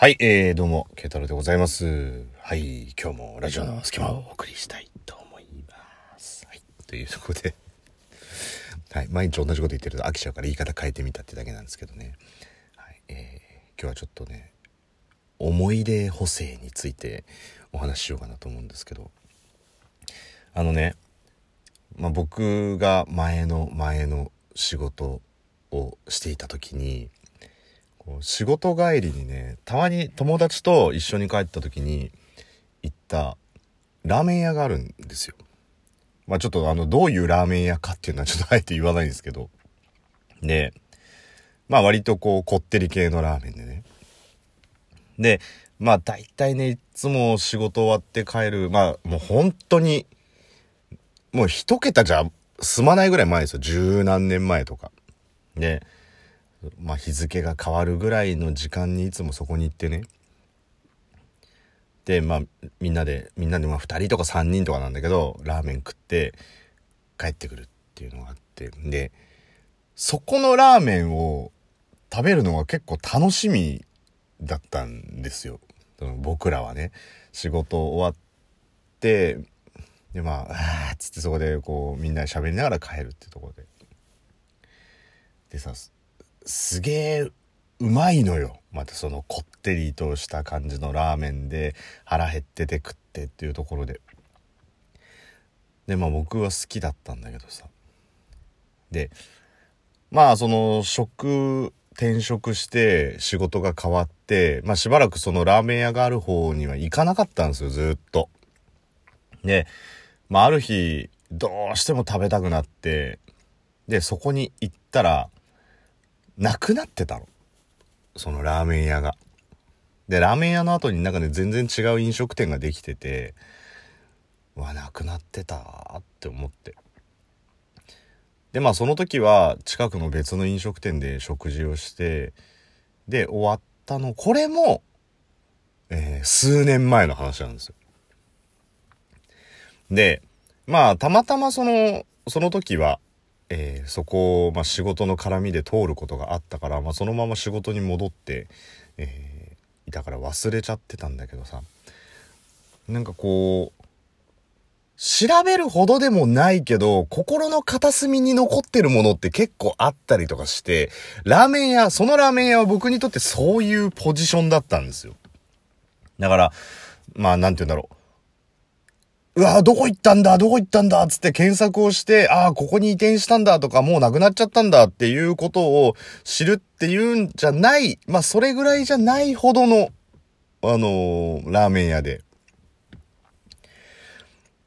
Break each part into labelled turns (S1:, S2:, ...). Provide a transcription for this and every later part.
S1: はい、えー、どうも、慶太郎でございます。はい、今日もラジオの隙間をお送りしたいと思います。はい、というところで、はい、毎日同じこと言ってると飽きちゃうから言い方変えてみたってだけなんですけどね。はい、えー、今日はちょっとね、思い出補正についてお話ししようかなと思うんですけど、あのね、まあ、僕が前の前の仕事をしていた時に、こう仕事帰りにねたまに友達と一緒に帰った時に行ったラーメン屋があるんですよ。まあちょっとあのどういうラーメン屋かっていうのはちょっとあえて言わないんですけど。で、まあ割とこうこってり系のラーメンでね。で、まあ大体ね、いつも仕事終わって帰る、まあもう本当に、もう一桁じゃ済まないぐらい前ですよ。十何年前とか。で、まあ日付が変わるぐらいの時間にいつもそこに行ってね。で、まあみんなで、みんなでまあ2人とか3人とかなんだけど、ラーメン食って帰ってくるっていうのがあって。で、そこのラーメンを食べるのが結構楽しみだったんですよ。僕らはね。仕事終わって、でまあ、あっつってそこでこうみんなで喋りながら帰るっていうところで。でさ、すげえうまいのよ。またそのこってりとした感じのラーメンで腹減ってて食ってっていうところで。で、まあ僕は好きだったんだけどさ。で、まあその職、転職して仕事が変わって、まあしばらくそのラーメン屋がある方には行かなかったんですよ、ずっと。で、まあある日、どうしても食べたくなって、で、そこに行ったら、なくなってたの。そのラーメン屋が。で、ラーメン屋の後になんかね、全然違う飲食店ができてて、うわ、なくなってたって思って。で、まあその時は近くの別の飲食店で食事をして、で、終わったの、これも、えー数年前の話なんですよ。で、まあたまたまその、その時は、えーそこを、まあ、仕事の絡みで通ることがあったから、まあ、そのまま仕事に戻って、えーいたから忘れちゃってたんだけどさ。なんかこう調べるほどでもないけど心の片隅に残ってるものって結構あったりとかしてラーメン屋そのラーメン屋は僕にとってそういうポジションだったんですよ。だからまあなんて言うんだろう。うわどこ行ったんだどこ行ったんだつって検索をして、ああ、ここに移転したんだとか、もうなくなっちゃったんだっていうことを知るっていうんじゃない、まあ、それぐらいじゃないほどの、あのーラーメン屋で。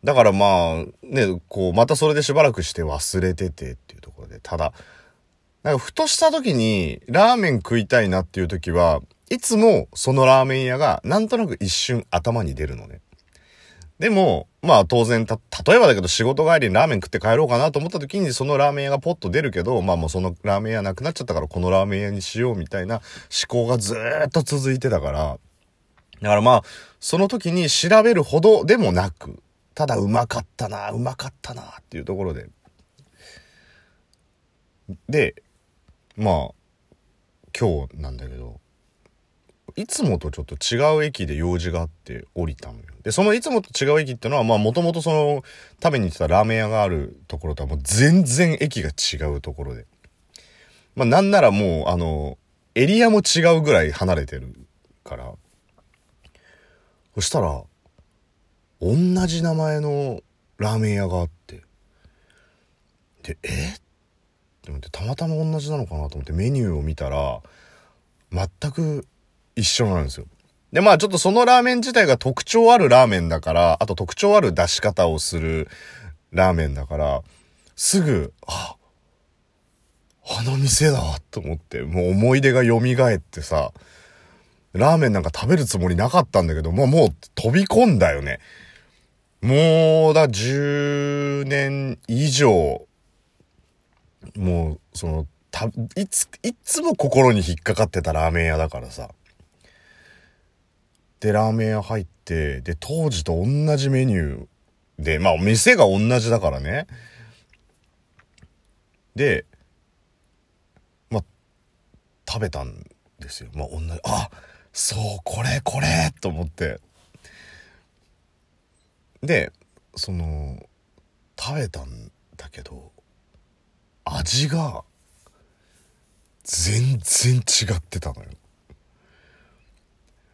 S1: だからまあ、ね、こう、またそれでしばらくして忘れててっていうところで、ただ、なんかふとした時に、ラーメン食いたいなっていう時は、いつもそのラーメン屋がなんとなく一瞬頭に出るのね。でも、まあ当然た、例えばだけど仕事帰りにラーメン食って帰ろうかなと思った時にそのラーメン屋がポッと出るけど、まあもうそのラーメン屋なくなっちゃったからこのラーメン屋にしようみたいな思考がずっと続いてたから、だからまあ、その時に調べるほどでもなく、ただうまかったな、うまかったなっていうところで。で、まあ、今日なんだけど、いつもとちょっと違う駅で用事があって降りたのよ。で、そのいつもと違う駅ってのは、まあもともとその食べに行ってたラーメン屋があるところとはもう全然駅が違うところで。まあなんならもうあの、エリアも違うぐらい離れてるから。そしたら、同じ名前のラーメン屋があって。で、え？って思って、たまたま同じなのかなと思ってメニューを見たら、全く一緒なんですよ。で、まあちょっとそのラーメン自体が特徴あるラーメンだから、あと特徴ある出し方をするラーメンだから、すぐ、あ、あの店だと思って、もう思い出が蘇ってさ、ラーメンなんか食べるつもりなかったんだけど、もうもう飛び込んだよね。もうだ、10年以上、もう、その、た、いつ、いつも心に引っかかってたラーメン屋だからさ。で、ラーメン屋入って、で、当時と同じメニューで、まあ、店が同じだからね。で、まあ、食べたんですよ。まあ同じ、あそう、これ、これと思って。で、その、食べたんだけど、味が、全然違ってたのよ。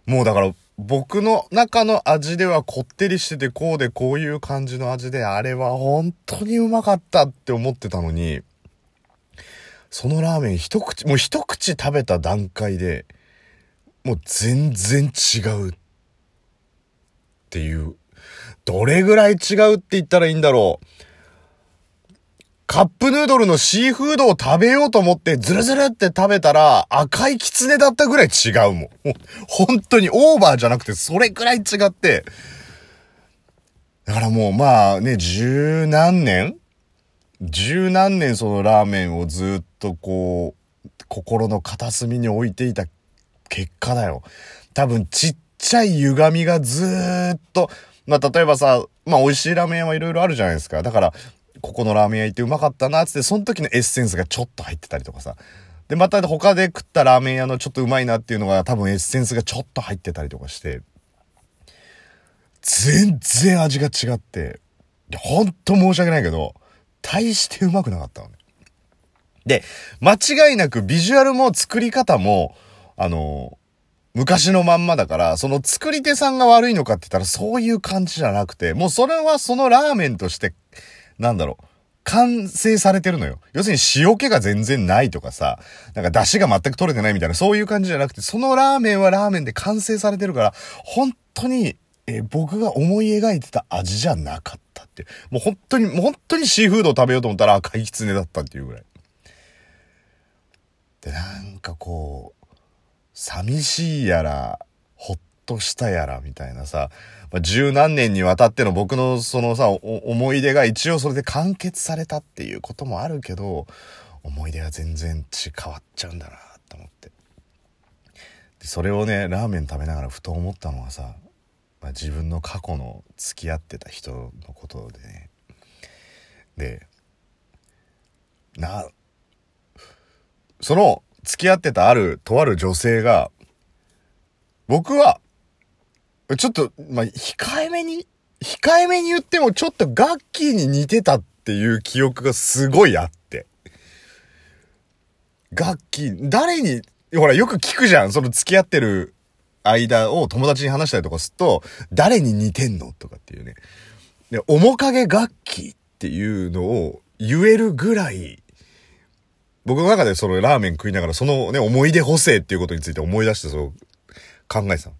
S1: もうだから僕の中の味ではこってりしててこうでこういう感じの味であれは本当にうまかったって思ってたのに、そのラーメン一口、もう一口食べた段階で、もう全然違うっていう。どれぐらい違うって言ったらいいんだろう。カップヌードルのシーフードを食べようと思ってズルズルって食べたら赤いキツネだったぐらい違うもん。本当にオーバーじゃなくてそれくらい違って。だからもうまあね、十何年？十何年そのラーメンをずっとこう、心の片隅に置いていた結果だよ。多分ちっちゃい歪みがずっと、まあ例えばさ、まあ美味しいラーメン屋はいろいろあるじゃないですか。だから、ここのラーメン屋行ってうまかったな、つって、その時のエッセンスがちょっと入ってたりとかさ。で、また他で食ったラーメン屋のちょっとうまいなっていうのが多分エッセンスがちょっと入ってたりとかして、全然味が違って、ほんと申し訳ないけど、大してうまくなかったのね。で、間違いなくビジュアルも作り方も、あの、昔のまんまだから、その作り手さんが悪いのかって言ったらそういう感じじゃなくて、もうそれはそのラーメンとしてなんだろう、完成されてるのよ。要するに塩気が全然ないとかさ、なんか出汁が全く取れてないみたいな、そういう感じじゃなくて、そのラーメンはラーメンで完成されてるから、本当に、え僕が思い描いてた味じゃなかったって。もう本当に、もう本当にシーフードを食べようと思ったら赤いキツネだったっていうぐらい。で、なんかこう、寂しいやら、ほっとしたやらみたいなさ、まあ、十何年にわたっての僕のそのさ、思い出が一応それで完結されたっていうこともあるけど、思い出は全然違変わっちゃうんだなと思って。でそれをね、ラーメン食べながらふと思ったのはさ、まあ、自分の過去の付き合ってた人のことでね。で、な、その付き合ってたある、とある女性が、僕はちょっと、まあ、控えめに、控えめに言ってもちょっとガッキーに似てたっていう記憶がすごいあって。ガッキー、誰に、ほらよく聞くじゃん。その付き合ってる間を友達に話したりとかすると、誰に似てんのとかっていうね。で、面影ガッキーっていうのを言えるぐらい、僕の中でそのラーメン食いながらそのね、思い出補正っていうことについて思い出してそう考えてたの。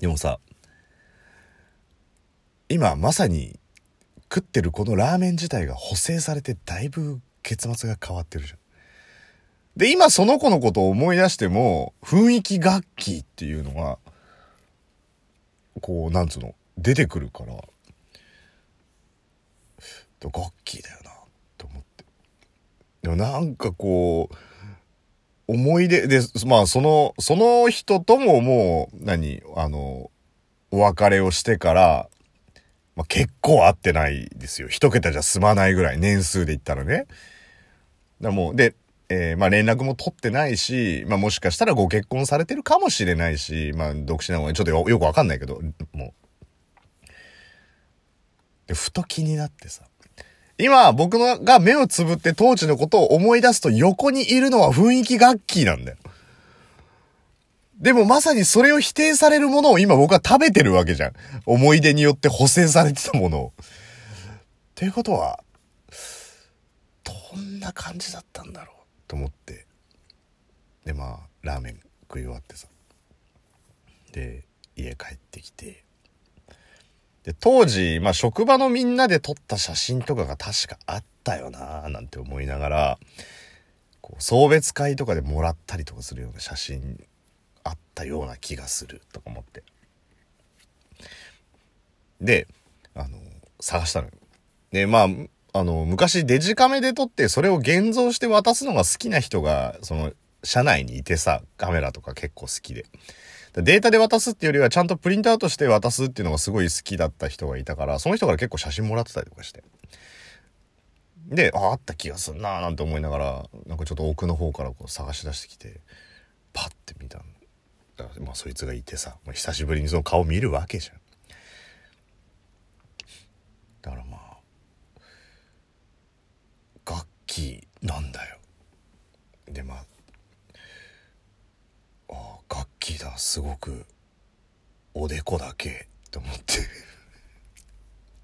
S1: でもさ、今まさに食ってるこのラーメン自体が補正されてだいぶ結末が変わってるじゃん。で、今その子のことを思い出しても、雰囲気楽器っていうのが、こう、なんつうの、出てくるから、楽器だよな、と思って。でもなんかこう、思い出で、まあ、その、その人とももう、何、あの、お別れをしてから、まあ、結構会ってないですよ。一桁じゃ済まないぐらい、年数で言ったらね。だもう、で、えー、まあ連絡も取ってないし、まあもしかしたらご結婚されてるかもしれないし、まあ独身なのがちょっとよよくわかんないけど、もう。で、ふと気になってさ。今、僕のが目をつぶって当時のことを思い出すと横にいるのは雰囲気楽器なんだよ。でもまさにそれを否定されるものを今僕は食べてるわけじゃん。思い出によって補正されてたものを。っていうことは、どんな感じだったんだろうと思って。で、まあ、ラーメン食い終わってさ。で、家帰ってきて。で、当時、まあ、職場のみんなで撮った写真とかが確かあったよなぁ、なんて思いながら、こう、送別会とかでもらったりとかするような写真あったような気がする、とか思って。で、あの、探したのよ。で、まあ、あの、昔デジカメで撮ってそれを現像して渡すのが好きな人が、その、社内にいてさ、カメラとか結構好きで。データで渡すっていうよりはちゃんとプリントアウトして渡すっていうのがすごい好きだった人がいたから、その人から結構写真もらってたりとかして。で、あ、あった気がすんなーなんて思いながら、なんかちょっと奥の方からこう探し出してきて、パッて見たの。まあそいつがいてさ、まあ、久しぶりにその顔見るわけじゃん。だからまあ、楽器なんだよ。でまあ、ああ、楽器だ、すごく、おでこだけ、と思って。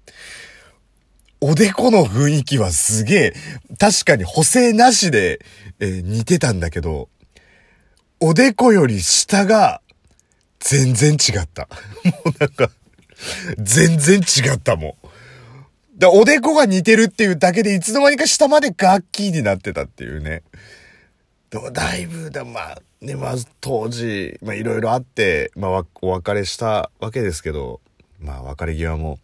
S1: おでこの雰囲気はすげえ、確かに補正なしで、えー似てたんだけど、おでこより下が全然違った。もうなんか、全然違ったもん。だおでこが似てるっていうだけでいつの間にか下まで楽器になってたっていうね。だいぶだ、まあ、ね、まあ当時、まあいろいろあって、まあお別れしたわけですけど、まあ別れ際も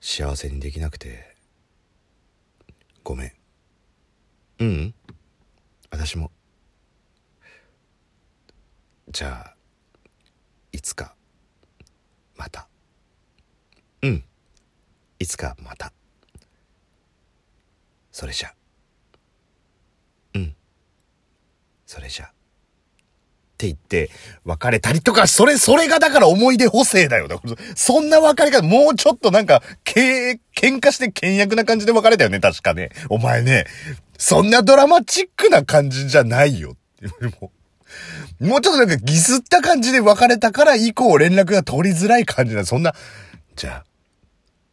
S1: 幸せにできなくて、ごめん。ううん。私も。じゃあ、いつか、また。うん。いつかまた。それじゃ。うん。それじゃ。って言って、別れたりとか、それ、それがだから思い出補正だよ。そんな別れ方、もうちょっとなんか、け、喧嘩して倹約な感じで別れたよね、確かね。お前ね、そんなドラマチックな感じじゃないよ。もうもうちょっとなんかギスった感じで別れたから以降連絡が取りづらい感じな、そんな、じゃあ、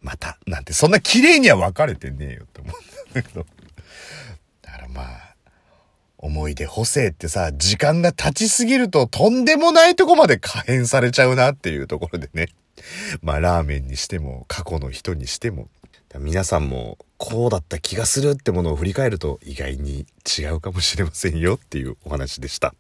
S1: また、なんて、そんな綺麗には別れてねえよって思うんだけど。だからまあ、思い出補正ってさ、時間が経ちすぎるととんでもないとこまで可変されちゃうなっていうところでね。まあラーメンにしても、過去の人にしても。皆さんもこうだった気がするってものを振り返ると意外に違うかもしれませんよっていうお話でした。